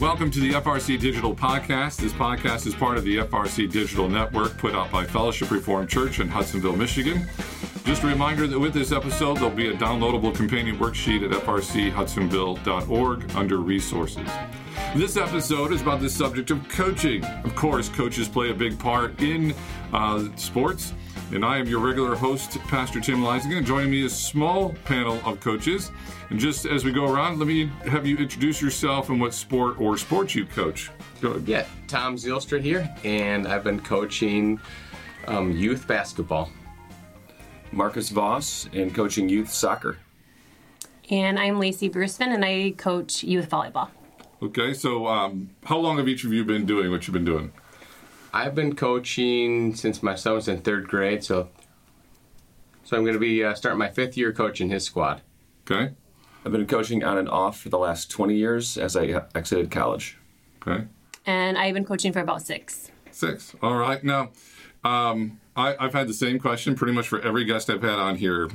Welcome to the FRC Digital Podcast. This podcast is part of the FRC Digital Network put out by Fellowship Reformed Church in Hudsonville, Michigan. Just a reminder that with this episode, there'll be a downloadable companion worksheet at frchudsonville.org under resources. This episode is about the subject of coaching. Of course, coaches play a big part in uh, sports. And I am your regular host, Pastor Tim Leisinger. Joining me is a small panel of coaches. And just as we go around, let me have you introduce yourself and what sport or sports you coach. Go ahead. Yeah, Tom Zielstra here, and I've been coaching um, youth basketball. Marcus Voss and coaching youth soccer. And I'm Lacey Bruceman, and I coach youth volleyball. Okay, so um, how long have each of you been doing what you've been doing? I've been coaching since my son was in third grade, so so I'm going to be uh, starting my fifth year coaching his squad. Okay, I've been coaching on and off for the last 20 years as I exited college. okay. And I've been coaching for about six. Six. All right. Now, um, I, I've had the same question pretty much for every guest I've had on here.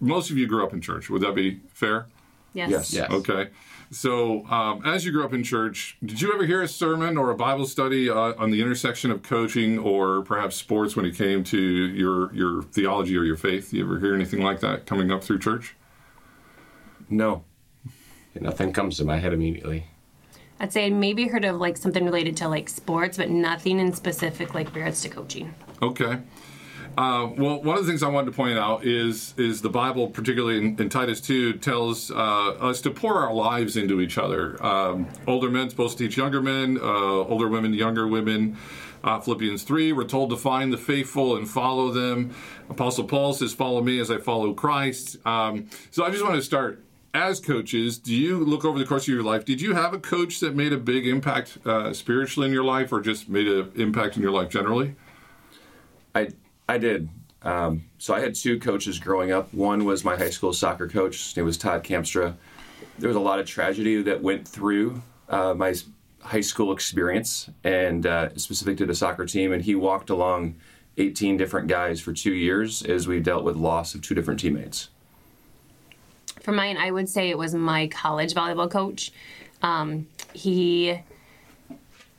Most of you grew up in church. Would that be fair? Yes. Yes. Yes. Okay. So, um, as you grew up in church, did you ever hear a sermon or a Bible study uh, on the intersection of coaching or perhaps sports when it came to your your theology or your faith? You ever hear anything like that coming up through church? No. Nothing comes to my head immediately. I'd say I maybe heard of like something related to like sports, but nothing in specific like regards to coaching. Okay. Uh, well, one of the things I wanted to point out is is the Bible, particularly in, in Titus two, tells uh, us to pour our lives into each other. Um, older men supposed to teach younger men, uh, older women, younger women. Uh, Philippians three, we're told to find the faithful and follow them. Apostle Paul says, "Follow me as I follow Christ." Um, so I just want to start. As coaches, do you look over the course of your life? Did you have a coach that made a big impact uh, spiritually in your life, or just made an impact in your life generally? I I did. Um, so I had two coaches growing up. One was my high school soccer coach. His name was Todd Kamstra. There was a lot of tragedy that went through uh, my high school experience, and uh, specific to the soccer team. And he walked along 18 different guys for two years as we dealt with loss of two different teammates. For mine, I would say it was my college volleyball coach. Um, he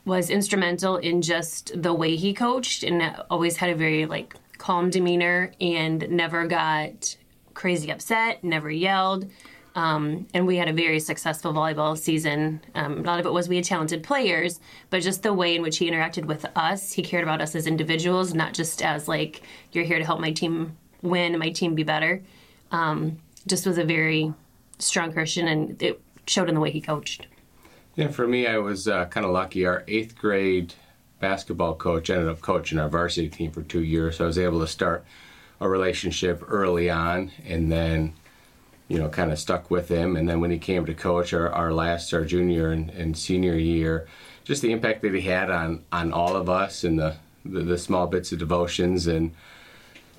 was instrumental in just the way he coached and always had a very like calm demeanor and never got crazy upset, never yelled. Um, and we had a very successful volleyball season. Um, a lot of it was we had talented players, but just the way in which he interacted with us, he cared about us as individuals, not just as like you're here to help my team win my team be better. Um, just was a very strong Christian, and it showed in the way he coached. Yeah, for me, I was uh, kind of lucky. Our eighth grade basketball coach ended up coaching our varsity team for two years, so I was able to start a relationship early on, and then you know, kind of stuck with him. And then when he came to coach our, our last, our junior and, and senior year, just the impact that he had on on all of us and the the, the small bits of devotions and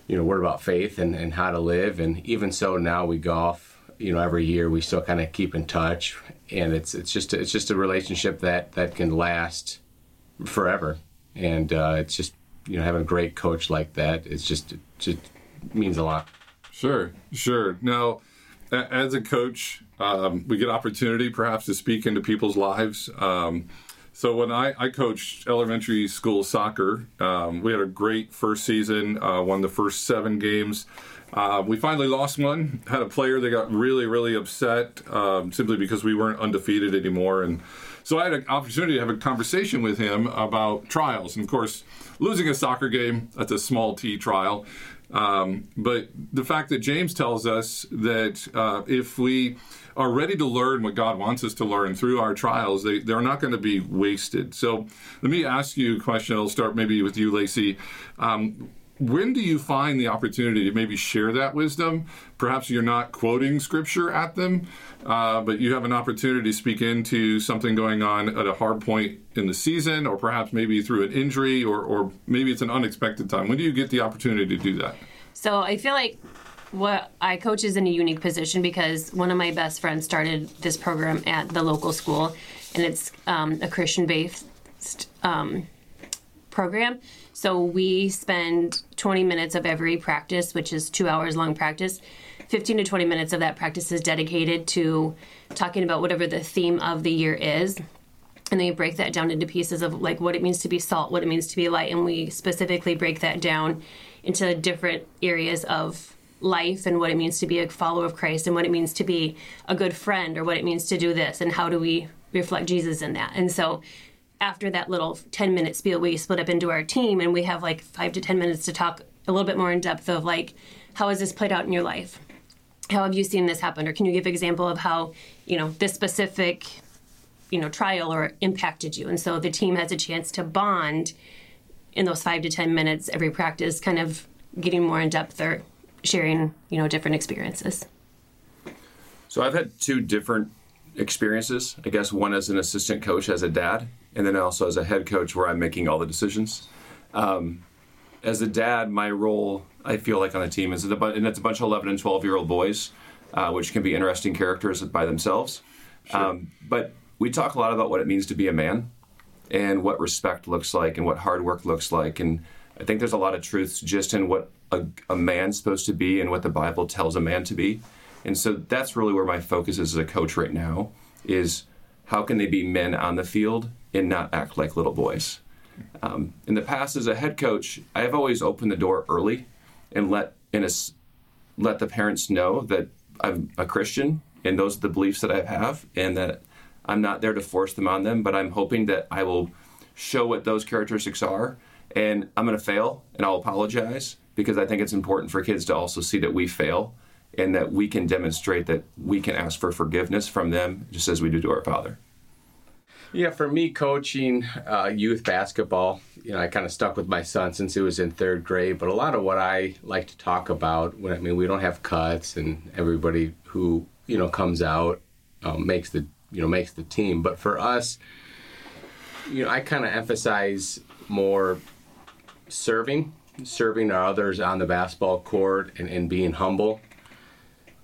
you know, word about faith and, and how to live. And even so, now we golf. You know, every year we still kind of keep in touch, and it's it's just it's just a relationship that that can last forever. And uh, it's just you know having a great coach like that. It's just it just means a lot. Sure, sure. Now, as a coach, um, we get opportunity perhaps to speak into people's lives. Um, so when I, I coached elementary school soccer, um, we had a great first season, uh, won the first seven games. Uh, we finally lost one. Had a player that got really, really upset um, simply because we weren't undefeated anymore. And so I had an opportunity to have a conversation with him about trials. And of course, losing a soccer game, that's a small t trial. Um, but the fact that James tells us that uh, if we are ready to learn what God wants us to learn through our trials, they, they're not going to be wasted. So let me ask you a question. I'll start maybe with you, Lacey. Um, when do you find the opportunity to maybe share that wisdom? Perhaps you're not quoting scripture at them, uh, but you have an opportunity to speak into something going on at a hard point in the season, or perhaps maybe through an injury, or, or maybe it's an unexpected time. When do you get the opportunity to do that? So I feel like what I coach is in a unique position because one of my best friends started this program at the local school, and it's um, a Christian based um, program. So we spend 20 minutes of every practice, which is two hours long practice. 15 to 20 minutes of that practice is dedicated to talking about whatever the theme of the year is. and then you break that down into pieces of like what it means to be salt, what it means to be light, and we specifically break that down into different areas of life and what it means to be a follower of Christ and what it means to be a good friend or what it means to do this and how do we reflect Jesus in that. And so after that little 10 minute spiel, we split up into our team and we have like five to 10 minutes to talk a little bit more in depth of like, how has this played out in your life? How have you seen this happen? Or can you give an example of how, you know, this specific, you know, trial or impacted you? And so the team has a chance to bond in those five to 10 minutes every practice, kind of getting more in depth or sharing, you know, different experiences. So I've had two different experiences. I guess one as an assistant coach, as a dad, and then also as a head coach, where I'm making all the decisions. Um, as a dad, my role I feel like on the team is a bu- and it's a bunch of 11 and 12 year old boys, uh, which can be interesting characters by themselves. Um, but we talk a lot about what it means to be a man, and what respect looks like, and what hard work looks like, and I think there's a lot of truths just in what a, a man's supposed to be and what the Bible tells a man to be. And so that's really where my focus is as a coach right now is how can they be men on the field and not act like little boys. Um, in the past, as a head coach, I have always opened the door early and let in a let the parents know that I'm a Christian and those are the beliefs that I have, and that I'm not there to force them on them, but I'm hoping that I will show what those characteristics are, and I'm going to fail and I'll apologize because I think it's important for kids to also see that we fail and that we can demonstrate that we can ask for forgiveness from them just as we do to our Father. Yeah, for me, coaching uh, youth basketball, you know, I kind of stuck with my son since he was in third grade. But a lot of what I like to talk about, when I mean, we don't have cuts, and everybody who you know comes out um, makes the you know makes the team. But for us, you know, I kind of emphasize more serving, serving our others on the basketball court, and, and being humble,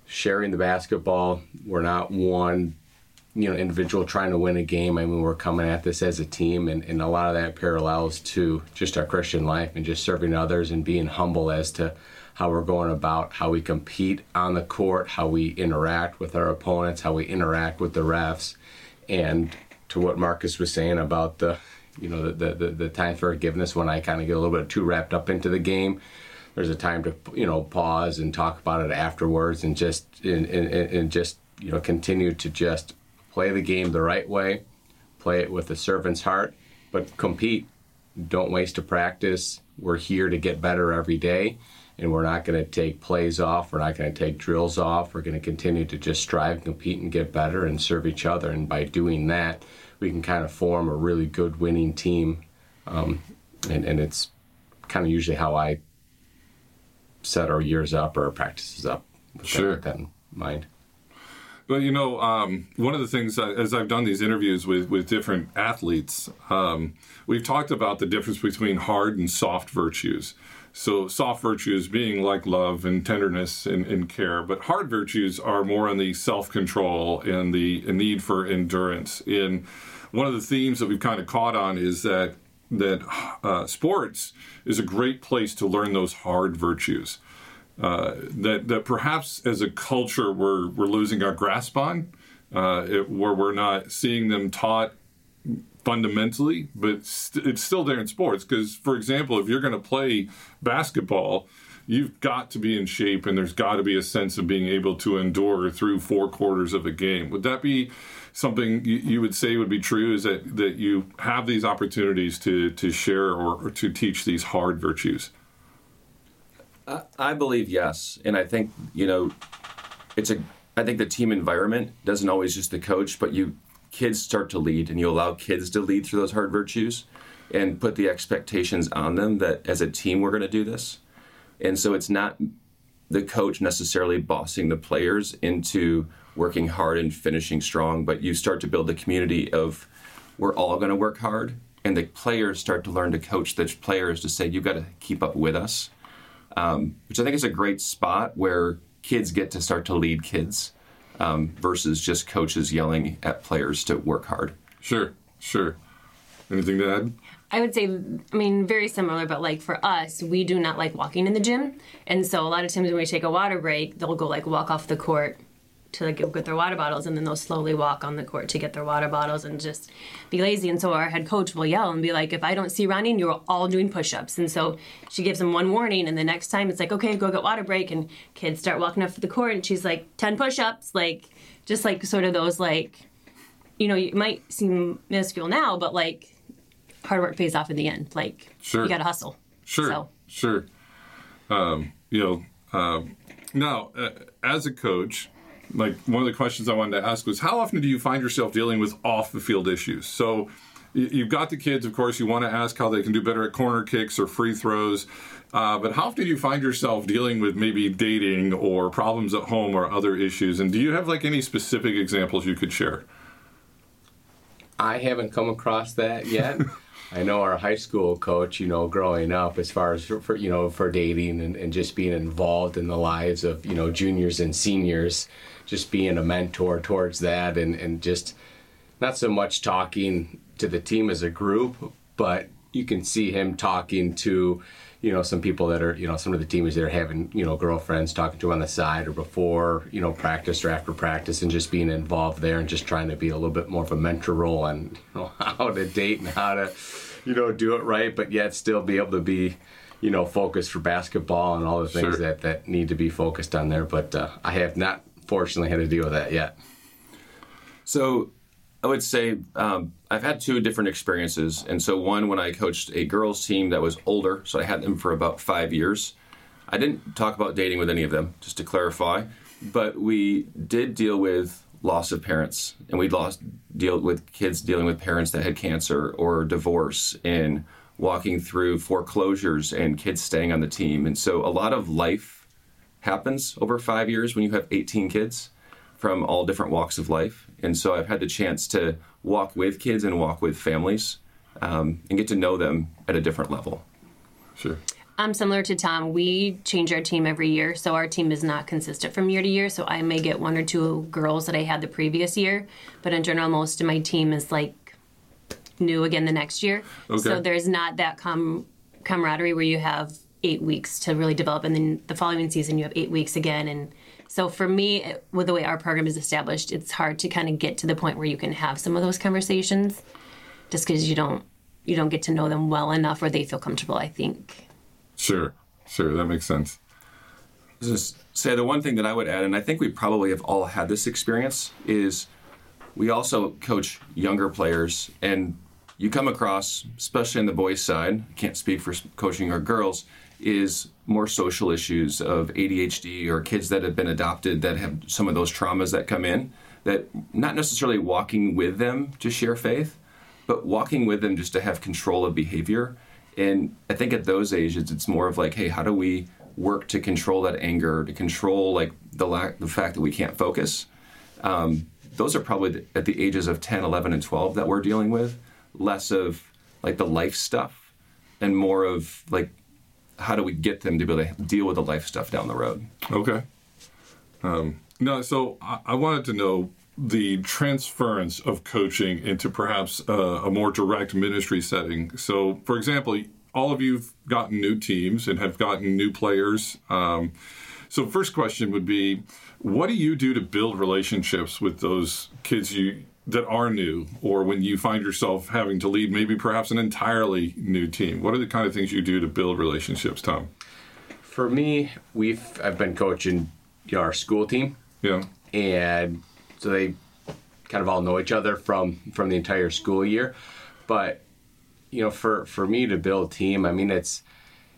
sharing the basketball. We're not one you know individual trying to win a game. I mean, we're coming at this as a team, and, and a lot of that parallels to just our Christian life and just serving others and being humble as to how we're going about how we compete on the court, how we interact with our opponents, how we interact with the refs, and to what Marcus was saying about the you know the the, the time for forgiveness when I kind of get a little bit too wrapped up into the game. There's a time to you know pause and talk about it afterwards, and just and, and, and just you know continue to just play the game the right way, play it with a servant's heart, but compete. Don't waste a practice. We're here to get better every day, and we're not going to take plays off. We're not going to take drills off. We're going to continue to just strive, compete, and get better and serve each other. And by doing that, we can kind of form a really good winning team. Um, and, and it's kind of usually how I set our years up or our practices up with Sure. that, with that in mind. But you know, um, one of the things I, as I've done these interviews with with different athletes, um, we've talked about the difference between hard and soft virtues. So soft virtues being like love and tenderness and, and care, but hard virtues are more on the self control and the need for endurance. And one of the themes that we've kind of caught on is that that uh, sports is a great place to learn those hard virtues uh, that that perhaps as a culture we're we're losing our grasp on, uh, it, where we're not seeing them taught fundamentally, but st- it's still there in sports. Because, for example, if you're going to play basketball, you've got to be in shape, and there's got to be a sense of being able to endure through four quarters of a game. Would that be something you, you would say would be true? Is that that you have these opportunities to to share or, or to teach these hard virtues? I believe yes, and I think you know, it's a. I think the team environment doesn't always just the coach, but you kids start to lead, and you allow kids to lead through those hard virtues, and put the expectations on them that as a team we're going to do this, and so it's not the coach necessarily bossing the players into working hard and finishing strong, but you start to build the community of we're all going to work hard, and the players start to learn to coach the players to say you've got to keep up with us um, which I think is a great spot where kids get to start to lead kids um, versus just coaches yelling at players to work hard. Sure, sure. Anything to add? I would say, I mean, very similar, but like for us, we do not like walking in the gym. And so a lot of times when we take a water break, they'll go like walk off the court to like, go get their water bottles and then they'll slowly walk on the court to get their water bottles and just be lazy. And so our head coach will yell and be like if i don't see Ronnie, you're all doing push-ups. And so she gives them one warning and the next time it's like okay go get water break and kids start walking up to the court and she's like 10 push-ups like just like sort of those like you know it might seem minuscule now but like hard work pays off in the end. Like Sure. you gotta hustle. Sure, so. Sure. Um, you know, um, now uh, as a coach, like one of the questions I wanted to ask was, how often do you find yourself dealing with off the field issues? So you've got the kids, of course. You want to ask how they can do better at corner kicks or free throws. Uh, but how often do you find yourself dealing with maybe dating or problems at home or other issues? And do you have like any specific examples you could share? I haven't come across that yet. I know our high school coach, you know, growing up, as far as for, for you know, for dating and, and just being involved in the lives of, you know, juniors and seniors, just being a mentor towards that and, and just not so much talking to the team as a group, but you can see him talking to, you know, some people that are, you know, some of the teammates that are having, you know, girlfriends talking to on the side or before, you know, practice or after practice and just being involved there and just trying to be a little bit more of a mentor role on, you know, how to date and how to, you know, do it right, but yet still be able to be, you know, focused for basketball and all the things Sure. that, that need to be focused on there. But uh, I have not fortunately had to deal with that yet. So I would say um, I've had two different experiences. And so, one, when I coached a girls' team that was older, so I had them for about five years. I didn't talk about dating with any of them, just to clarify, but we did deal with loss of parents, and we lost deal with kids dealing with parents that had cancer or divorce, and walking through foreclosures and kids staying on the team. And so, a lot of life happens over five years when you have 18 kids from all different walks of life. And so I've had the chance to walk with kids and walk with families um, and get to know them at a different level. Sure. I'm similar to Tom. We change our team every year, so our team is not consistent from year to year. So I may get one or two girls that I had the previous year, but in general, most of my team is like new again the next year. Okay. So there's not that com- camaraderie where you have eight weeks to really develop, and then the following season you have eight weeks again. And so for me, with the way our program is established, it's hard to kind of get to the point where you can have some of those conversations, just because you don't you don't get to know them well enough or they feel comfortable. I think. Sure. Sure. That makes sense. Just say the one thing that I would add, and I think we probably have all had this experience, is we also coach younger players, and you come across, especially on the boys' side, I can't speak for coaching our girls, is more social issues of ADHD or kids that have been adopted that have some of those traumas that come in. That not necessarily walking with them to share faith, but walking with them just to have control of behavior. And I think at those ages, it's more of like, hey, how do we work to control that anger, to control like the lack, the fact that we can't focus. Um, those are probably at the ages of 10, 11, and 12 that we're dealing with. Less of like the life stuff, and more of like how do we get them to be able to deal with the life stuff down the road. Okay. Um, no, so I, I wanted to know the transference of coaching into perhaps uh, a more direct ministry setting. So, for example, all of you've gotten new teams and have gotten new players. Um, so, first question would be, what do you do to build relationships with those kids you that are new, or when you find yourself having to lead maybe perhaps an entirely new team? What are the kind of things you do to build relationships, Tom? For me, we've I've been coaching you know, our school team, Yeah. and so they kind of all know each other from from the entire school year. But you know, for for me to build team, I mean, it's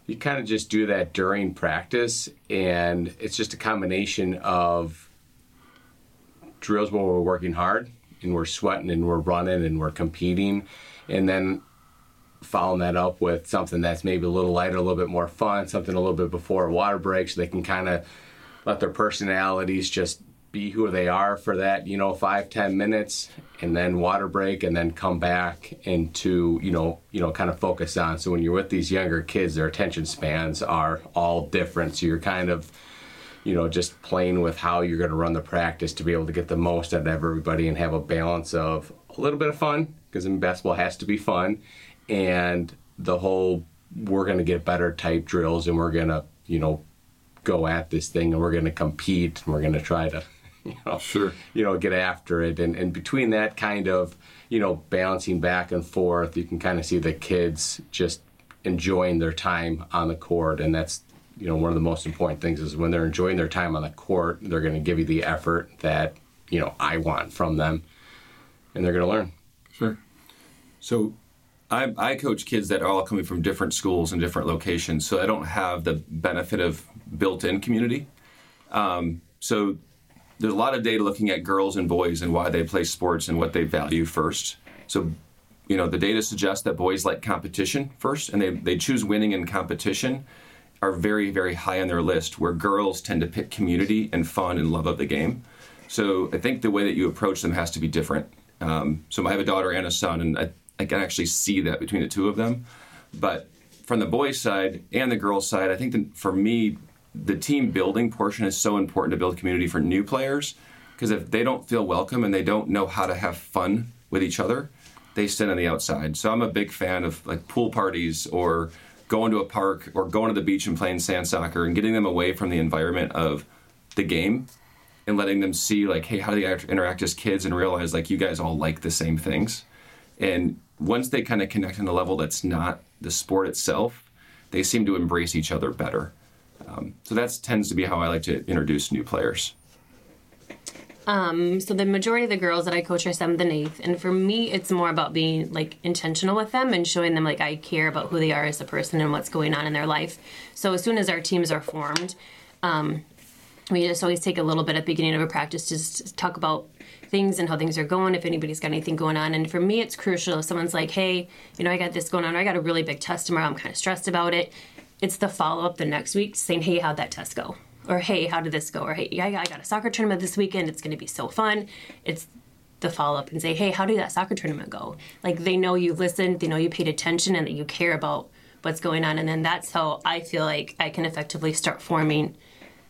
you kind of just do that during practice, and it's just a combination of drills where we're working hard and we're sweating and we're running and we're competing, and then following that up with something that's maybe a little lighter, a little bit more fun, something a little bit before a water break, so they can kind of let their personalities just be who they are for that, you know, five ten minutes, and then water break, and then come back into you know, you know, kind of focus on. So when you're with these younger kids, their attention spans are all different. So you're kind of you know, just playing with how you're going to run the practice to be able to get the most out of everybody and have a balance of a little bit of fun because in basketball has to be fun and the whole we're going to get better type drills and we're going to, you know, go at this thing and we're going to compete and we're going to try to, you know, Sure. you know, get after it. And, and between that kind of, you know, balancing back and forth, you can kind of see the kids just enjoying their time on the court. And that's, you know, one of the most important things is when they're enjoying their time on the court, they're going to give you the effort that, you know, I want from them. And they're going to learn. Sure. So I, I coach kids that are all coming from different schools and different locations, so I don't have the benefit of built-in community. Um, so there's a lot of data looking at girls and boys and why they play sports and what they value first. So you know the data suggests that boys like competition first, and they, they choose winning in competition are very very high on their list. Where girls tend to pick community and fun and love of the game. So I think the way that you approach them has to be different. Um, so I have a daughter and a son, and I, I can actually see that between the two of them. But from the boys' side and the girls' side, I think that for me, the team building portion is so important to build community for new players because if they don't feel welcome and they don't know how to have fun with each other, they sit on the outside. So I'm a big fan of like pool parties or going to a park or going to the beach and playing sand soccer and getting them away from the environment of the game and letting them see like hey how do they interact as kids and realize like you guys all like the same things. And once they kind of connect on a level that's not the sport itself they seem to embrace each other better. Um, so that tends to be how i like to introduce new players So the majority of the girls that I coach are seventh and eighth, and for me, it's more about being like intentional with them and showing them like I care about who they are as a person and what's going on in their life. So as soon as our teams are formed, um, we just always take a little bit at the beginning of a practice to just talk about things and how things are going if anybody's got anything going on. And for me it's crucial if someone's like hey you know i got this going on or i got a really big test tomorrow i'm kind of stressed about it it's the follow-up the next week saying hey how'd that test go or hey how did this go? or hey yeah, i got a soccer tournament this weekend. It's going to be so fun. It's the follow-up and say hey how did that soccer tournament go? Like they know you listened they know you paid attention and that you care about what's going on and then that's how i feel like i can effectively start forming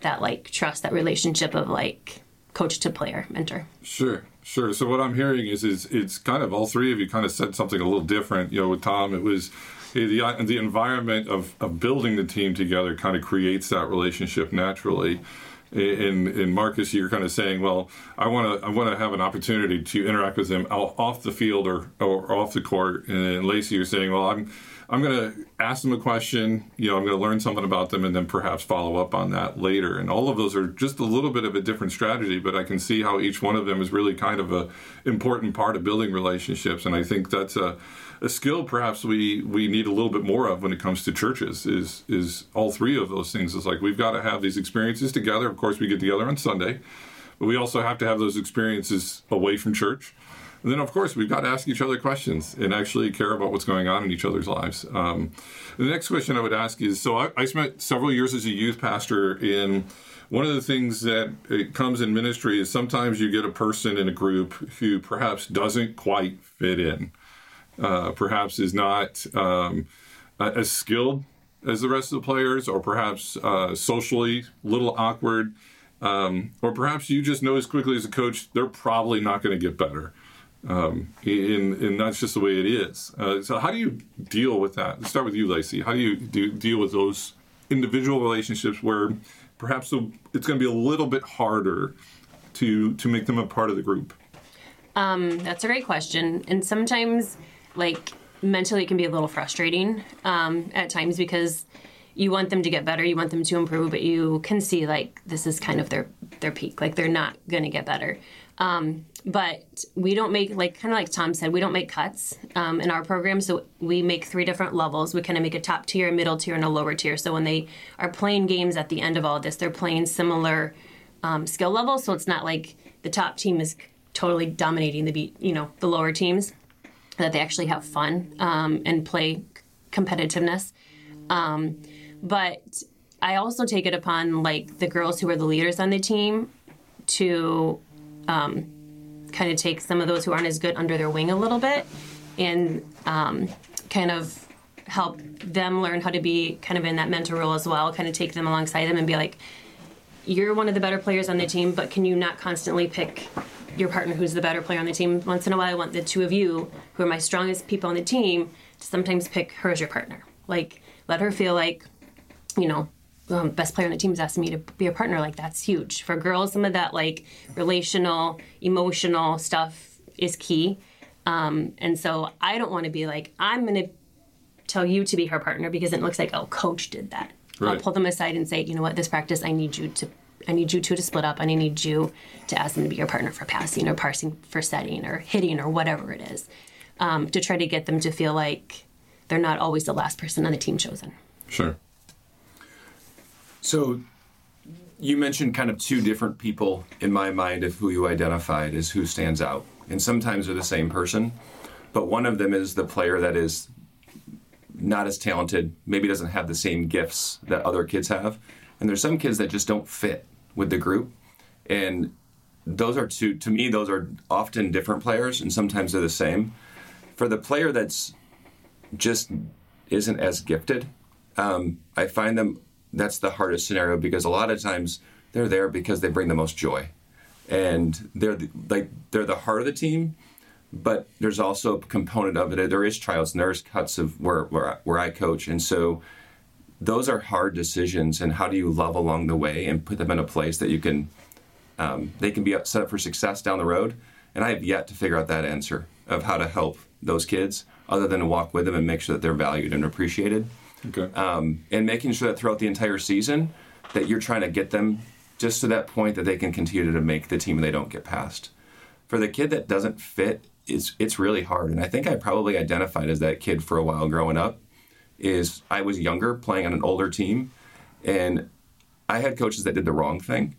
that like trust that relationship of like coach to player mentor. Sure, sure. So what I'm hearing is, is it's kind of all three of you kind of said something a little different. You know, with Tom, it was the uh, the environment of, of building the team together kind of creates that relationship naturally. In in Marcus, you're kind of saying, well, I want to I want to have an opportunity to interact with them off the field or, or off the court. And Lacey, you're saying, well, I'm I'm going to ask them a question. You know, I'm going to learn something about them, and then perhaps follow up on that later. And all of those are just a little bit of a different strategy, but I can see how each one of them is really kind of a important part of building relationships. And I think that's a, a skill perhaps we we need a little bit more of when it comes to churches. Is is all three of those things? It's like we've got to have these experiences together. Of course, we get together on Sunday, but we also have to have those experiences away from church. And then, of course, we've got to ask each other questions and actually care about what's going on in each other's lives. Um, the next question I would ask is so I, I spent several years as a youth pastor in. One of the things that it comes in ministry is sometimes you get a person in a group who perhaps doesn't quite fit in, uh, perhaps is not um, as skilled as the rest of the players, or perhaps uh, socially a little awkward, um, or perhaps you just know as quickly as a coach they're probably not going to get better. Um, and, and that's just the way it is. Uh, so, how do you deal with that? Let's start with you, Lacey. How do you do, deal with those individual relationships where perhaps it's going to be a little bit harder to to make them a part of the group? That's a great question. And sometimes, like, mentally, it can be a little frustrating um, at times because you want them to get better, you want them to improve, but you can see, like, this is kind of their, their peak. Like, they're not going to get better. Um, but we don't make, like, kind of like Tom said, we don't make cuts um, in our program. So we make three different levels. We kind of make a top tier, a middle tier, and a lower tier. So when they are playing games at the end of all this, they're playing similar um, skill levels. So it's not like the top team is totally dominating the beat, you know, the lower teams. That they actually have fun um, and play competitiveness. Um, but I also take it upon like the girls who are the leaders on the team to um, kind of take some of those who aren't as good under their wing a little bit and um, kind of help them learn how to be kind of in that mentor role as well. Kind of take them alongside them and be like, you're one of the better players on the team, but can you not constantly pick your partner who's the better player on the team? Once in a while, I want the two of you, who are my strongest people on the team, to sometimes pick her as your partner. Like, let her feel like, you know, um, best player on the team is asking me to be a partner. Like that's huge for girls. Some of that like relational, emotional stuff is key. Um, and so I don't want to be like I'm going to tell you to be her partner because it looks like oh coach did that. I'll pull them aside and say you know what this practice I need you to. I need you two to split up, and I need you to ask them to be your partner for passing or parsing for setting or hitting or whatever it is, um, to try to get them to feel like they're not always the last person on the team chosen. Sure. So you mentioned kind of two different people in my mind of who you identified as who stands out. And sometimes they're the same person, but one of them is the player that is not as talented, maybe doesn't have the same gifts that other kids have. And there's some kids that just don't fit with the group. And those are two to me those are often different players and sometimes they're the same. For the player that's just isn't as gifted, um, I find them that's the hardest scenario because a lot of times they're there because they bring the most joy, and they're the, like they're the heart of the team. But there's also a component of it. There is trials and there's cuts of where where I, where I coach, and so those are hard decisions. And how do you love along the way and put them in a place that you can um, they can be set up for success down the road? And I have yet to figure out that answer of how to help those kids, other than to walk with them and make sure that they're valued and appreciated Okay. um, and making sure that throughout the entire season that you're trying to get them just to that point that they can continue to make the team and they don't get past. For the kid that doesn't fit, it's it's really hard. And I think I probably identified as that kid for a while growing up. Is I was younger playing on an older team, and I had coaches that did the wrong thing,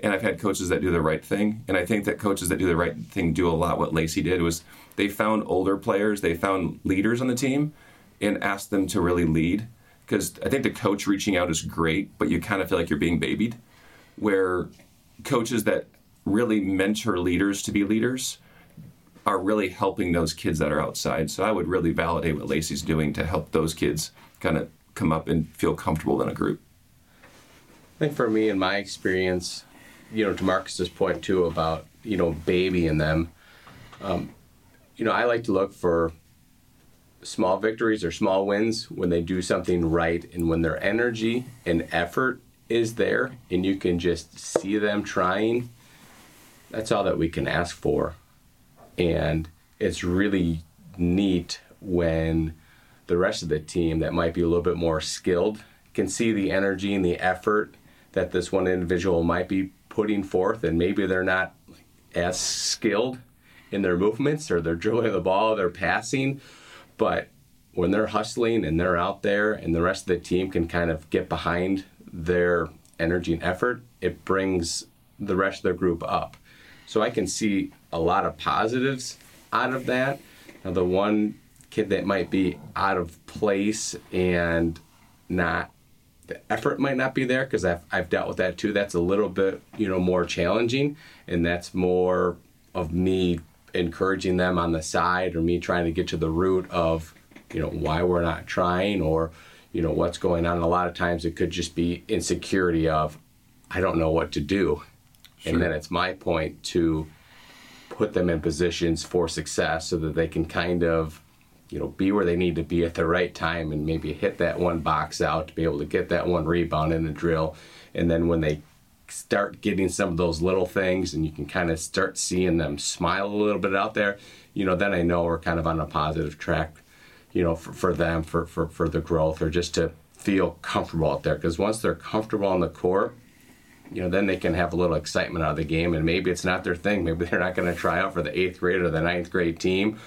and I've had coaches that do the right thing. And I think that coaches that do the right thing do a lot. What Lacey did was they found older players, they found leaders on the team, and asked them to really lead. Because I think the coach reaching out is great, but you kind of feel like you're being babied. Where coaches that really mentor leaders to be leaders are really helping those kids that are outside. So I would really validate what Lacey's doing to help those kids kind of come up and feel comfortable in a group. I think for me, in my experience, you know, to Marcus's point too about you know baby in them, um, you know, I like to look for small victories or small wins when they do something right and when their energy and effort is there and you can just see them trying. That's all that we can ask for, and it's really neat when the rest of the team that might be a little bit more skilled can see the energy and the effort that this one individual might be putting forth. And maybe they're not as skilled in their movements or they're dribbling the ball they're passing but when they're hustling and they're out there and the rest of the team can kind of get behind their energy and effort it brings the rest of the group up. So i can see a lot of positives out of that. Now the one kid that might be out of place and not the effort might not be there because I've, I've dealt with that too. That's a little bit you know more challenging and that's more of me encouraging them on the side or me trying to get to the root of you know why we're not trying or you know what's going on. And a lot of times it could just be insecurity of i don't know what to do. And then it's my point to put them in positions for success so that they can kind of you know be where they need to be at the right time and maybe hit that one box out to be able to get that one rebound in the drill. And then when they start getting some of those little things and you can kind of start seeing them smile a little bit out there you know then i know we're kind of on a positive track you know for, for them for, for for the growth or just to feel comfortable out there. Because once they're comfortable on the court you know, then they can have a little excitement out of the game, and maybe it's not their thing. Maybe they're not going to try out for the eighth grade or the ninth grade team,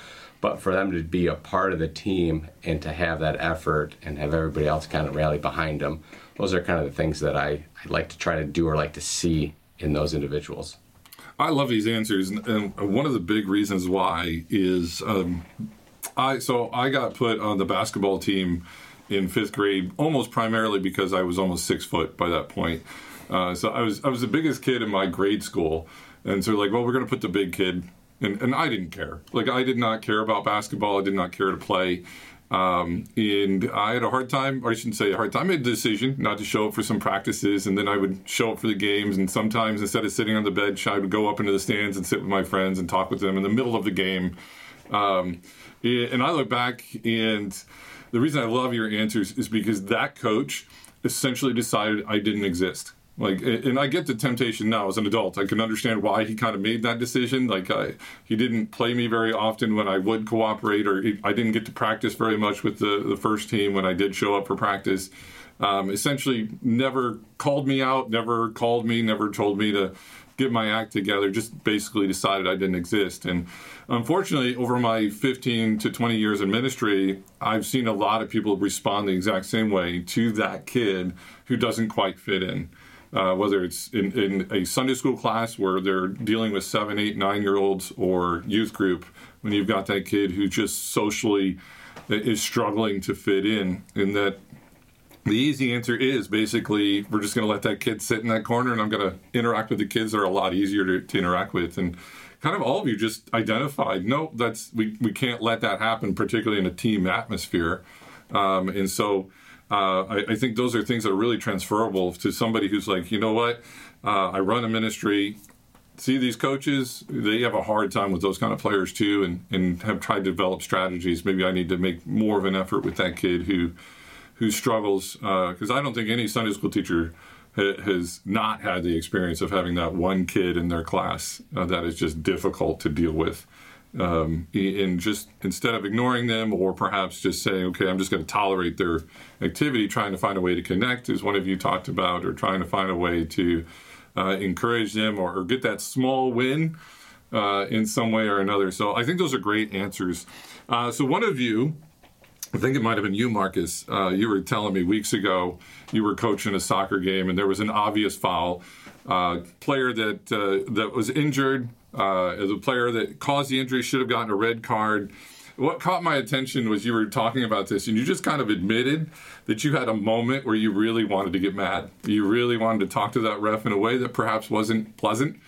but for them to be a part of the team and to have that effort and have everybody else kind of rally behind them, those are kind of the things that I, I like to try to do or like to see in those individuals. I love these answers, and, one of the big reasons why is um, I. So I got put on the basketball team in fifth grade almost primarily because I was almost six foot by that point. Uh, so I was I was the biggest kid in my grade school, and so like, well, we're gonna put the big kid, and and I didn't care. Like I did not care about basketball. I did not care to play. Um, and I had a hard time, or I shouldn't say a hard time, I made a decision not to show up for some practices, and then I would show up for the games. And sometimes instead of sitting on the bench, I would go up into the stands and sit with my friends and talk with them in the middle of the game. Um, and I look back, and the reason I love your answers is because that coach essentially decided I didn't exist. Like, and I get the temptation now as an adult. I can understand why he kind of made that decision. Like, I, he didn't play me very often when I would cooperate, or he, I didn't get to practice very much with the, the first team when I did show up for practice. Um, essentially, never called me out, never called me, never told me to get my act together. Just basically decided I didn't exist. And unfortunately, over my 15 to 20 years in ministry, I've seen a lot of people respond the exact same way to that kid who doesn't quite fit in uh, whether it's in, in a Sunday school class where they're dealing with seven, eight, nine year olds or youth group, when you've got that kid who just socially is struggling to fit in, and that the easy answer is basically we're just going to let that kid sit in that corner and I'm going to interact with the kids that are a lot easier to, to interact with. And kind of all of you just identified, no, that's we, we can't let that happen, particularly in a team atmosphere. Um, and so uh, I, I, think those are things that are really transferable to somebody who's like, you know what, uh, I run a ministry. See these coaches, they have a hard time with those kind of players too, and, and have tried to develop strategies. Maybe I need to make more of an effort with that kid who who struggles because uh, I don't think any Sunday school teacher ha- has not had the experience of having that one kid in their class uh, that is just difficult to deal with um, just instead of ignoring them or perhaps just saying, okay, I'm just going to tolerate their activity, trying to find a way to connect, as one of you talked about, or trying to find a way to uh, encourage them or, or, get that small win uh, in some way or another. So I think those are great answers. Uh, so one of you, I think it might have been you, Marcus, uh, you were telling me weeks ago you were coaching a soccer game and there was an obvious foul. Uh, player that uh, that was injured uh, the player that caused the injury should have gotten a red card. What caught my attention was you were talking about this, and you just kind of admitted that you had a moment where you really wanted to get mad. You really wanted to talk to that ref in a way that perhaps wasn't pleasant.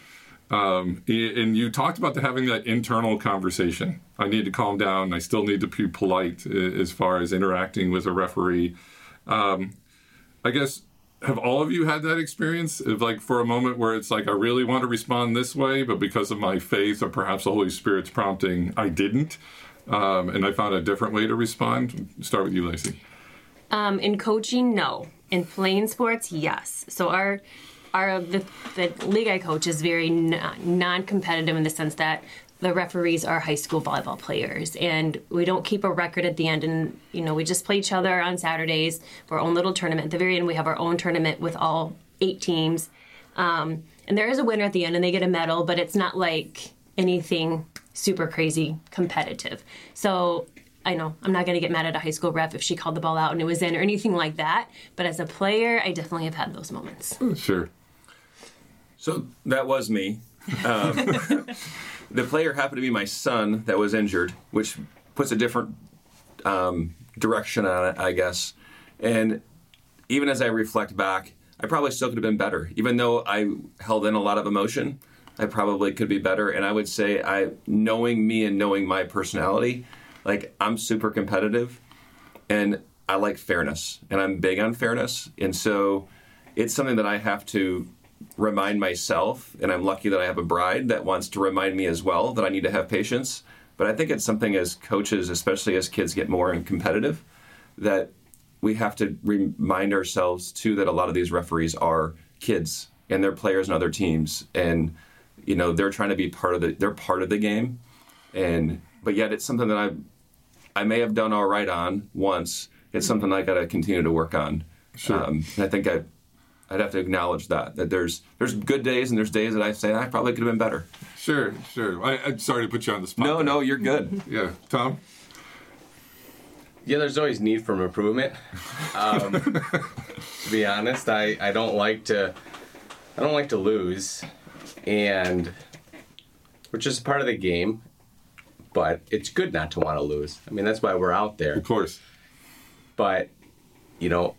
Um, and you talked about having that internal conversation. I need to calm down. I still need to be polite as far as interacting with a referee. Um, I guess have all of you had that experience of like for a moment where it's like I really want to respond this way, but because of my faith or perhaps the Holy Spirit's prompting, I didn't, um, and I found a different way to respond. Start with you, Lacey. Um, in coaching, no. In playing sports, yes. So our our the, the league I coach is very non competitive in the sense that the referees are high school volleyball players and we don't keep a record at the end and you know we just play each other on saturdays for our own little tournament at the very end we have our own tournament with all eight teams um, and there is a winner at the end and they get a medal but it's not like anything super crazy competitive so I know I'm not going to get mad at a high school ref if she called the ball out and it was in or anything like that. But as a player, I definitely have had those moments. Sure. So that was me. Um, the player happened to be my son that was injured, which puts a different um, direction on it, I guess. And even as I reflect back, I probably still could have been better. Even though I held in a lot of emotion, I probably could be better. And I would say, I knowing me and knowing my personality, like I'm super competitive, and I like fairness, and I'm big on fairness, and so it's something that I have to remind myself, and I'm lucky that I have a bride that wants to remind me as well that I need to have patience. But I think it's something as coaches, especially as kids get more and competitive, that we have to remind ourselves too that a lot of these referees are kids and they're players in other teams, and you know they're trying to be part of the they're part of the game, and but yet it's something that I I may have done all right on once. It's something I got to continue to work on. Sure. Um, and I think I I'd have to acknowledge that that there's there's good days and there's days that I say I probably could have been better. Sure, sure. I, am sorry to put you on the spot. No, no, you're good. yeah, Tom. Yeah, there's always need for improvement. Um, to be honest, I, I don't like to I don't like to lose, and which is part of the game. But it's good not to want to lose. I mean, that's why we're out there. Of course. But you know,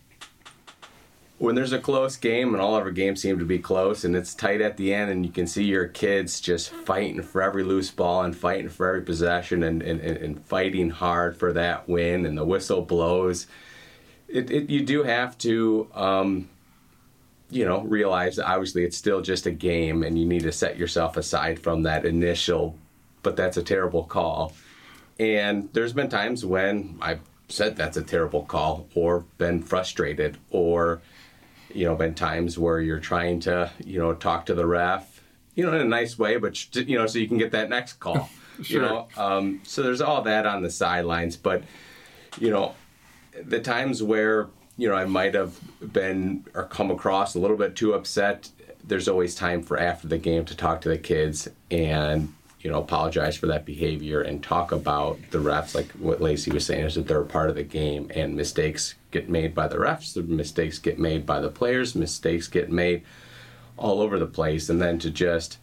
when there's a close game and all of our games seem to be close and it's tight at the end and you can see your kids just fighting for every loose ball and fighting for every possession and, and, and fighting hard for that win and the whistle blows it, it you do have to um, you know realize that obviously it's still just a game and you need to set yourself aside from that initial but that's a terrible call. And there's been times when I've said that's a terrible call or been frustrated or you know been times where you're trying to you know talk to the ref you know in a nice way but you know so you can get that next call Sure. you know um, so there's all that on the sidelines but you know the times where you know I might have been or come across a little bit too upset there's always time for after the game to talk to the kids and you know apologize for that behavior and talk about the refs like what Lacey was saying is that they're a part of the game and mistakes get made by the refs the mistakes get made by the players mistakes get made all over the place. And then to just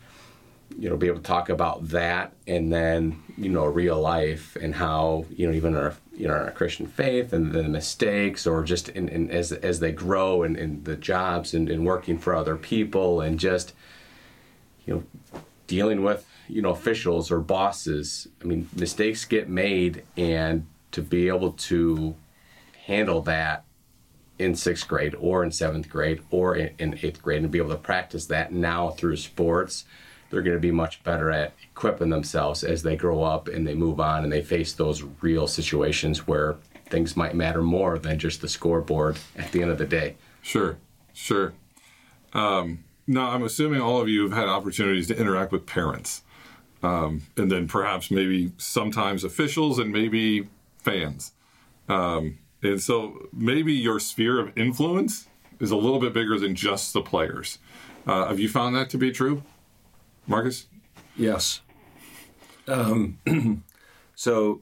you know be able to talk about that and then you know real life and how you know even our you know our Christian faith and the mistakes or just in, in as as they grow and in, the jobs and, and working for other people and just you know dealing with you know officials or bosses. I mean mistakes get made and to be able to handle that in sixth grade or in seventh grade or in, in eighth grade and be able to practice that now through sports they're going to be much better at equipping themselves as they grow up and they move on and they face those real situations where things might matter more than just the scoreboard at the end of the day Sure, sure. Um, now, I'm assuming all of you have had opportunities to interact with parents, um, and then perhaps maybe sometimes officials and maybe fans. Um, and so maybe your sphere of influence is a little bit bigger than just the players. Uh, have you found that to be true, Marcus? Yes. Um, so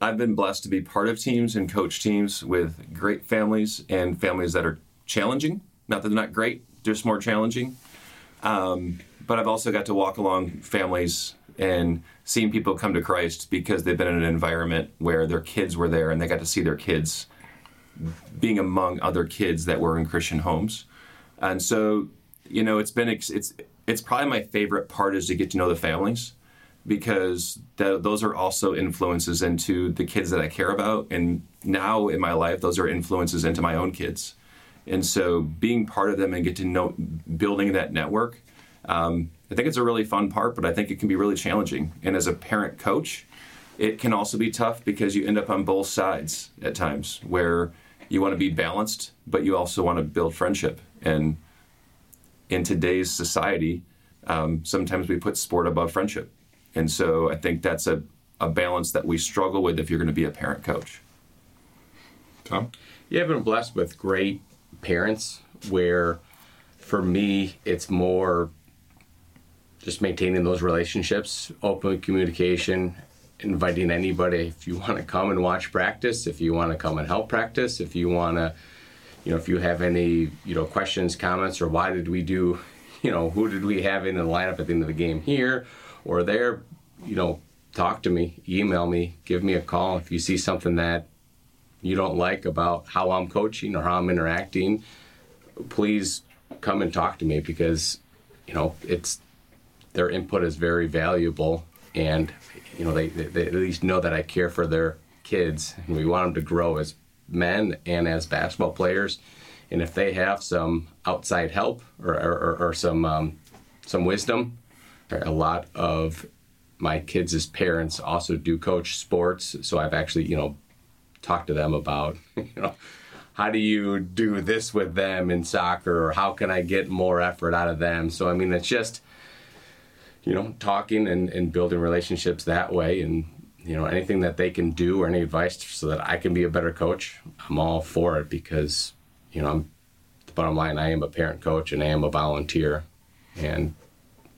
I've been blessed to be part of teams and coach teams with great families and families that are challenging. Not that they're not great, just more challenging. Um, but I've also got to walk along families and seeing people come to Christ because they've been in an environment where their kids were there and they got to see their kids being among other kids that were in Christian homes. And so, you know, it's been it's it's probably my favorite part is to get to know the families because th- those are also influences into the kids that I care about and now in my life those are influences into my own kids. And so being part of them and get to know building that network um, I think it's a really fun part, but I think it can be really challenging. And as a parent coach, it can also be tough because you end up on both sides at times where you want to be balanced, but you also want to build friendship. And in today's society, um, sometimes we put sport above friendship. And so I think that's a, a balance that we struggle with if you're going to be a parent coach. Tom? Yeah, I've been blessed with great parents where for me it's more just maintaining those relationships, open communication, inviting anybody if you want to come and watch practice, if you want to come and help practice, if you want to, you know, if you have any, you know, questions, comments, or why did we do, you know, who did we have in the lineup at the end of the game here or there, you know, talk to me, email me, give me a call. If you see something that you don't like about how I'm coaching or how I'm interacting, please come and talk to me because, you know, it's their input is very valuable and you know they, they, at least know that I care for their kids and we want them to grow as men and as basketball players. And if they have some outside help or, or, or some um, some wisdom a lot of my kids' parents also do coach sports. So I've actually you know talked to them about you know how do you do this with them in soccer or how can I get more effort out of them? So I mean it's just you know, talking and, and building relationships that way. And, you know, anything that they can do or any advice so that I can be a better coach, I'm all for it because, you know, I'm, the bottom line, I am a parent coach and I am a volunteer. And,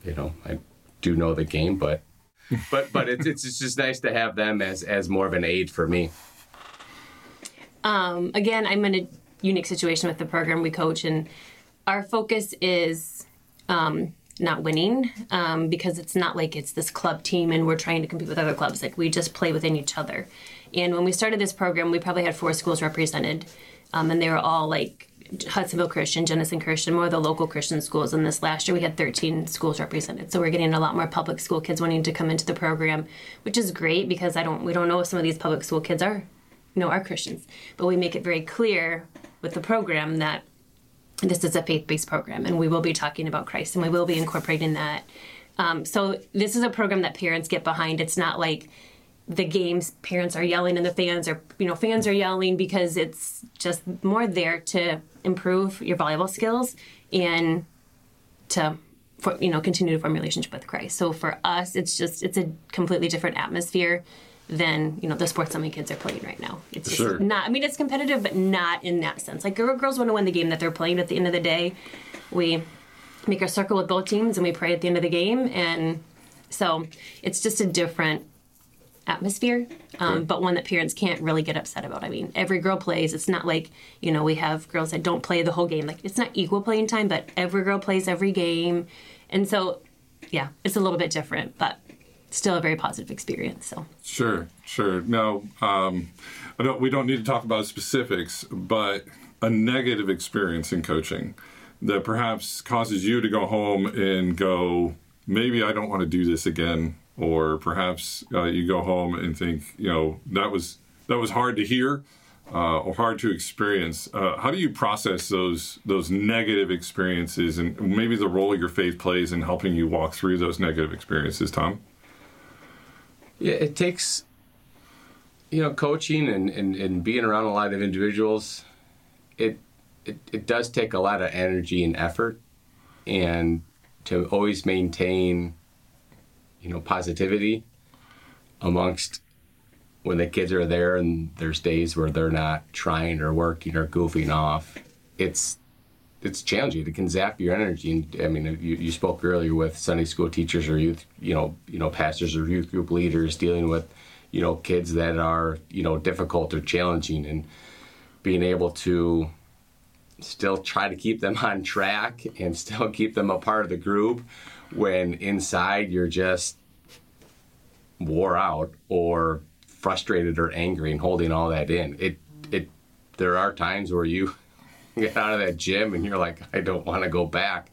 you know, I do know the game, but, but, but it's, it's, just nice to have them as, as more of an aid for me. Um, again, I'm in a unique situation with the program we coach, and our focus is um, not winning um, because it's not like it's this club team and we're trying to compete with other clubs. Like we just play within each other. And when we started this program, we probably had four schools represented, um, and they were all like Hudsonville Christian, Jenison Christian, more of the local Christian schools. And this last year, we had 13 schools represented. So we're getting a lot more public school kids wanting to come into the program, which is great because I don't we don't know if some of these public school kids are, you know, are Christians. But we make it very clear with the program that this is a faith-based program, and we will be talking about Christ, and we will be incorporating that. Um, so this is a program that parents get behind. It's not like the games parents are yelling and the fans are you know fans are yelling because it's just more there to improve your volleyball skills and to for, you know continue to form relationship with christ so for us it's just it's a completely different atmosphere than you know the sports that my kids are playing right now it's just Sure. not i mean it's competitive but not in that sense like girl, girls want to win the game that they're playing at the end of the day we make a circle with both teams and we pray at the end of the game and so it's just a different atmosphere, um, Right. but one that parents can't really get upset about. I mean, every girl plays. It's not like you know we have girls that don't play the whole game. Like it's not equal playing time, but every girl plays every game, and so yeah, it's a little bit different, but still a very positive experience. So Sure, sure. Now, um, don't, we don't need to talk about specifics, but a negative experience in coaching that perhaps causes you to go home and go, maybe I don't want to do this again, or perhaps uh, you go home and think, you know, that was that was hard to hear. Uh, or hard to experience. Uh, how do you process those those negative experiences, and maybe the role your faith plays in helping you walk through those negative experiences, Tom? Yeah, it takes, you know, coaching and, and, and being around a lot of individuals, it, it, it does take a lot of energy and effort and to always maintain, you know, positivity amongst when the kids are there and there's days where they're not trying or working or goofing off. It's it's challenging. It can zap your energy. And I mean, you, you spoke earlier with Sunday school teachers or youth, you know, you know, pastors or youth group leaders dealing with, you know, kids that are, you know, difficult or challenging, and being able to still try to keep them on track and still keep them a part of the group when inside you're just wore out or frustrated or angry and holding all that in. It it there are times where you get out of that gym and you're like, I don't want to go back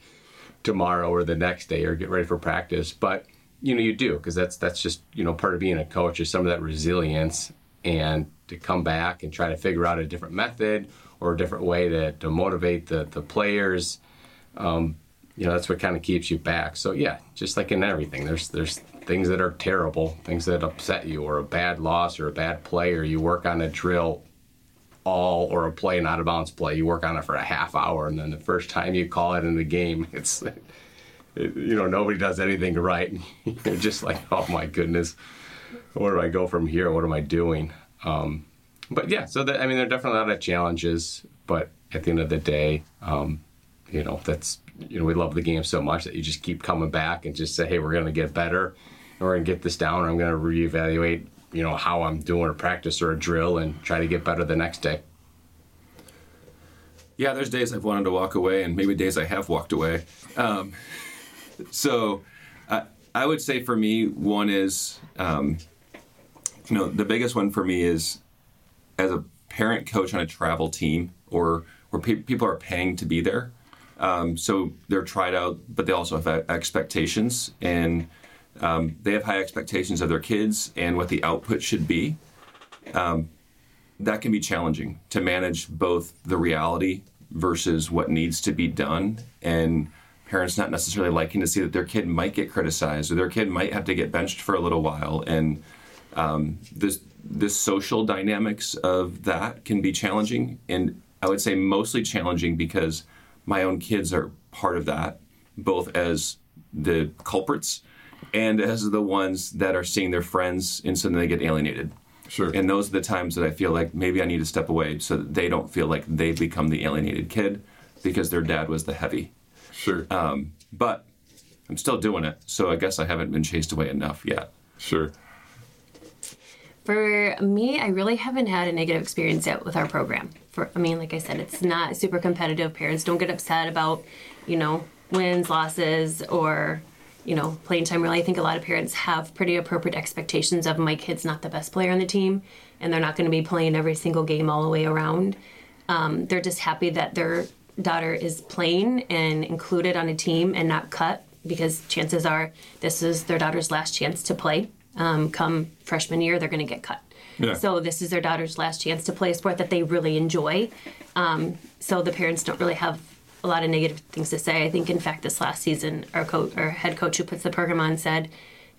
tomorrow or the next day or get ready for practice. But you know, you do because that's that's just you know part of being a coach is some of that resilience and to come back and try to figure out a different method or a different way to, to motivate the, the players. Um, you know, that's what kind of keeps you back. So yeah, just like in everything, there's there's things that are terrible, things that upset you, or a bad loss or a bad play, or you work on a drill all or a play, an out of bounds play. You work on it for a half hour, and then the first time you call it in the game, it's it, you know nobody does anything right. You're just like, oh my goodness, where do I go from here? What am I doing? Um, but yeah, so that, I mean, there are definitely a lot of challenges, but at the end of the day, um, you know, that's you know, we love the game so much that you just keep coming back and just say, hey, we're going to get better, and we're going to get this down. I'm going to reevaluate, you know, how I'm doing a practice or a drill and try to get better the next day. Yeah, there's days I've wanted to walk away, and maybe days I have walked away. Um, so, I, I would say for me, one is, um, you know, the biggest one for me is as a parent coach on a travel team or where pe- people are paying to be there. Um, so they're tried out, but they also have expectations, and um, they have high expectations of their kids and what the output should be. That can be challenging to manage both the reality versus what needs to be done and parents not necessarily liking to see that their kid might get criticized or their kid might have to get benched for a little while. And um, this this social dynamics of that can be challenging and i would say mostly challenging because my own kids are part of that both as the culprits and as the ones that are seeing their friends and suddenly they get alienated Sure. and those are the times that I feel like maybe I need to step away so that they don't feel like they become the alienated kid because their dad was the heavy. sure. Um, but I'm still doing it, so I guess I haven't been chased away enough yet. sure. For me, I really haven't had a negative experience yet with our program. For I mean, like I said, it's not super competitive. Parents don't get upset about, you know, wins, losses, or you know, playing time. Really, I think a lot of parents have pretty appropriate expectations of my kid's not the best player on the team, and they're not going to be playing every single game all the way around. Um, they're just happy that their daughter is playing and included on a team and not cut because chances are this is their daughter's last chance to play. Um, come freshman year, they're going to get cut. Yeah. So this is their daughter's last chance to play a sport that they really enjoy. Um, so the parents don't really have a lot of negative things to say. I think, in fact, this last season, our coach, our head coach who puts the program on, said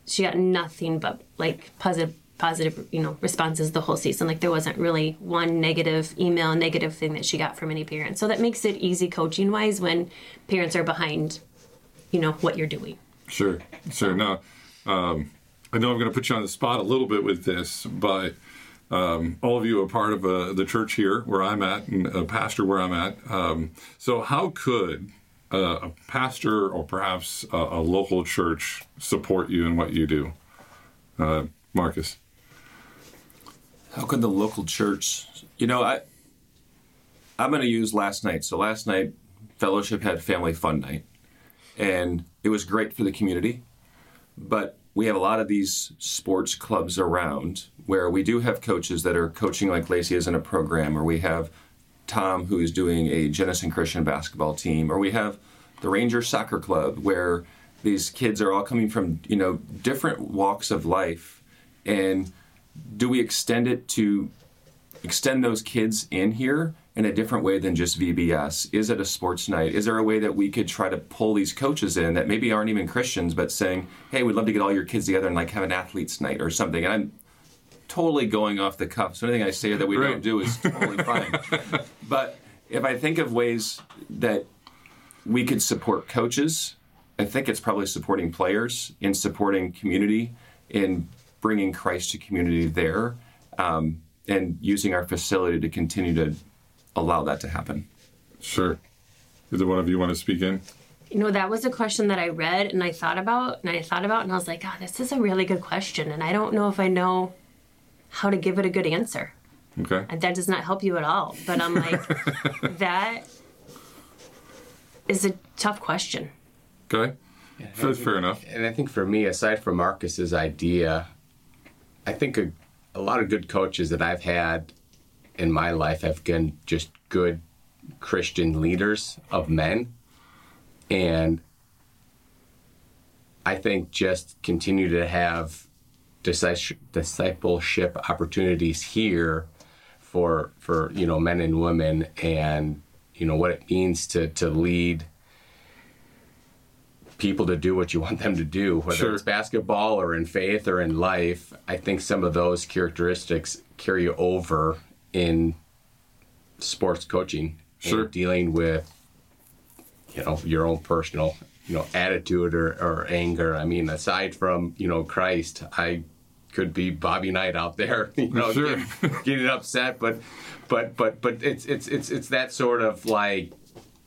she got nothing but like positive positive, you know, responses the whole season. Like there wasn't really one negative email, negative thing that she got from any parent. So that makes it easy coaching wise when parents are behind, you know, what you're doing. Sure, sure. Now, um, I know I'm going to put you on the spot a little bit with this, but um, all of you are part of uh, the church here where I'm at and a pastor where I'm at. Um, so, how could uh, a pastor or perhaps a, a, local church support you in what you do? Uh, Marcus. How could the local church, you know, I, I'm going to use last night. So, last night, Fellowship had Family Fun Night, and it was great for the community. But we have a lot of these sports clubs around where we do have coaches that are coaching like Lacey is in a program, or we have Tom who is doing a Jenison Christian basketball team, or we have the Ranger Soccer Club where these kids are all coming from you know different walks of life, and do we extend it to extend those kids in here in a different way than just VBS? Is it a sports night? Is there a way that we could try to pull these coaches in that maybe aren't even Christians, but saying, "Hey, we'd love to get all your kids together and like have an athletes night or something"? And I'm totally going off the cuff, so anything I say that we right. don't do is totally fine. but if I think of ways that we could support coaches, I think it's probably supporting players in supporting community in bringing Christ to community there. Um, and using our facility to continue to allow that to happen. Sure. Either one of you want to speak in? You know, that was a question that I read and I thought about and I thought about and I was like, oh, this is a really good question. And I don't know if I know how to give it a good answer. Okay. And that does not help you at all. But I'm like, that is a tough question. Okay. Yeah, fair, fair enough. And I think for me, aside from Marcus's idea, I think a, a lot of good coaches that I've had in my life have been just good Christian leaders of men. And I think just continue to have discipleship opportunities here for for you know men and women and you know what it means to to lead people to do what you want them to do whether sure. it's basketball or in faith or in life i think some of those characteristics carry over in sports coaching sure. dealing with you know your own personal you know attitude or, or anger i mean aside from you know christ i could be bobby knight out there you know sure. getting, getting upset but but but but it's it's it's it's that sort of like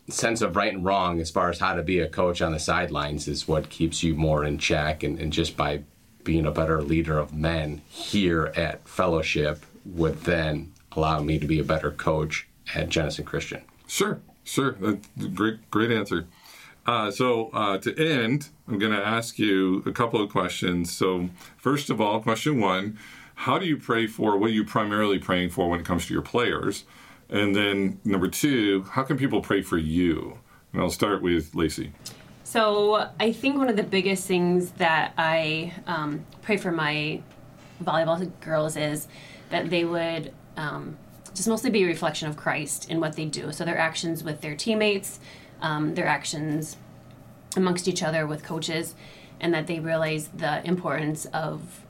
sense of right and wrong as far as how to be a coach on the sidelines is what keeps you more in check and, and just by being a better leader of men here at fellowship would then allow me to be a better coach at Jenison Christian? Sure, sure. That's great, great answer. Uh, so uh, to end, I'm going to ask you a couple of questions. So first of all, question one: How do you pray for? What are you primarily praying for when it comes to your players? And then number two, how can people pray for you? And I'll start with Lacey. So I think one of the biggest things that I um, pray for my volleyball girls is that they would um, just mostly be a reflection of Christ in what they do. So their actions with their teammates, um, their actions amongst each other with coaches, and that they realize the importance of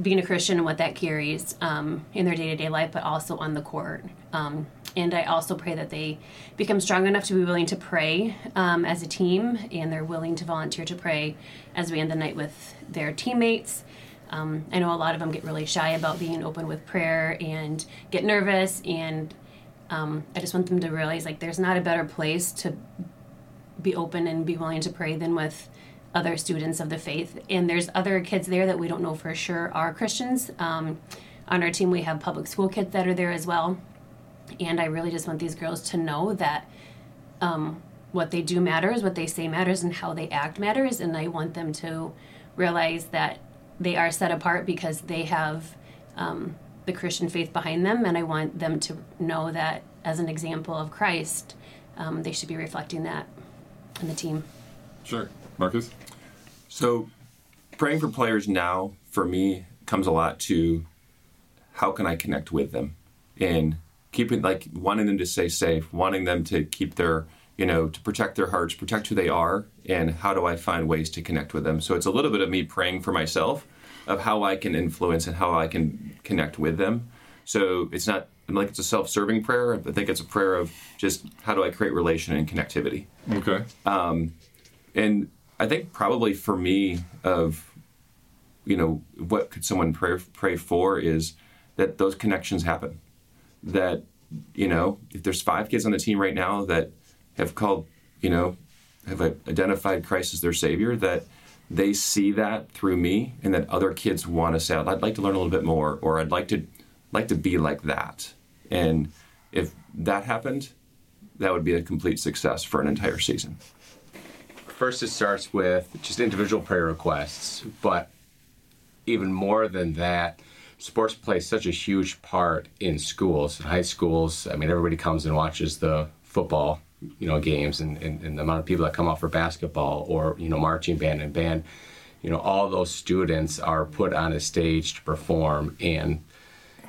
being a Christian and what that carries um, in their day to day life, but also on the court. Um, and I also pray that they become strong enough to be willing to pray um, as a team, and they're willing to volunteer to pray as we end the night with their teammates um, I know a lot of them get really shy about being open with prayer and get nervous, and um, I just want them to realize like there's not a better place to be open and be willing to pray than with other students of the faith. And there's other kids there that we don't know for sure are Christians. Um, on our team, we have public school kids that are there as well. And I really just want these girls to know that um, what they do matters, what they say matters, and how they act matters. And I want them to realize that they are set apart because they have um, the Christian faith behind them, and I want them to know that as an example of Christ, um, they should be reflecting that in the team. Sure, Marcus. So, praying for players now for me comes a lot to how can I connect with them and keeping like wanting them to stay safe, wanting them to keep their you know, to protect their hearts, protect who they are, and how do I find ways to connect with them? So it's a little bit of me praying for myself, of how I can influence and how I can connect with them. So it's not like it's a self-serving prayer. I think it's a prayer of just how do I create relation and connectivity. Okay. Um, and I think probably for me of you know what could someone pray pray for is that those connections happen. That you know if there's five kids on the team right now that have called you know have identified Christ as their savior that they see that through me and that other kids want to say I'd like to learn a little bit more or I'd like to like to be like that. And if that happened, that would be a complete success for an entire season. First, it starts with just individual prayer requests, but even more than that, sports plays such a huge part in schools, in high schools. I mean, everybody comes and watches the football, you know, games, and, and, and the amount of people that come out for basketball or you know, marching band and band. You know, all those students are put on a stage to perform, and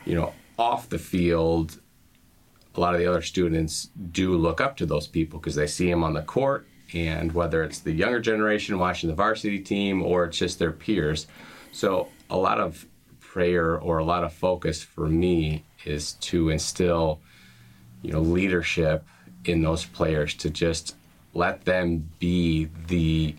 you know, off the field, a lot of the other students do look up to those people because they see them on the court and whether it's the younger generation watching the varsity team or it's just their peers so a lot of prayer or a lot of focus for me is to instill you know leadership in those players to just let them be the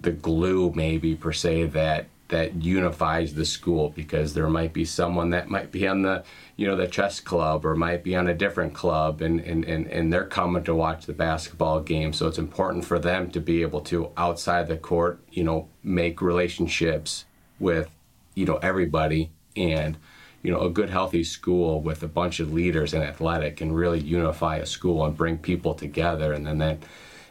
the glue maybe per se that that unifies the school because there might be someone that might be on the you know the chess club or might be on a different club and and, and, and they're coming to watch the basketball game. So it's important for them to be able to outside the court you know make relationships with you know everybody and you know a good healthy school with a bunch of leaders in athletic can really unify a school and bring people together. And then that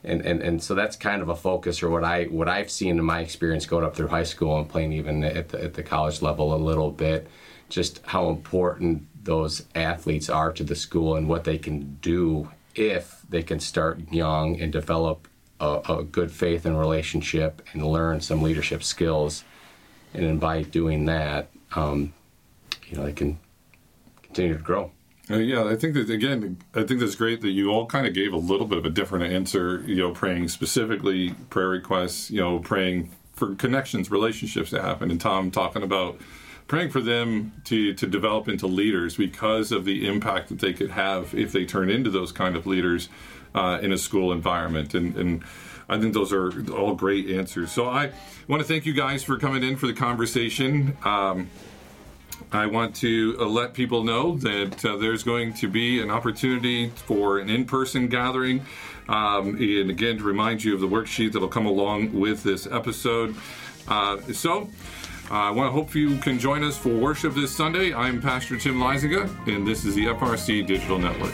and, and, and so that's kind of a focus or what I what I've seen in my experience going up through high school and playing even at the, at the college level a little bit just how important those athletes are to the school and what they can do if they can start young and develop a, a good faith and relationship and learn some leadership skills and by doing that um, you know they can continue to grow Uh, yeah, I think that again, I think that's great that you all kind of gave a little bit of a different answer. You know, praying specifically prayer requests. You know, praying for connections, relationships to happen, and Tom talking about praying for them to to develop into leaders because of the impact that they could have if they turn into those kind of leaders uh, in a school environment. And and I think those are all great answers. So I want to thank you guys for coming in for the conversation. Um, I want to uh, let people know that uh, there's going to be an opportunity for an in person gathering. Um, and again, to remind you of the worksheet that'll come along with this episode. Uh, so, I want to hope you can join us for worship this Sunday. I'm Pastor Tim Leisinger, and this is the FRC Digital Network.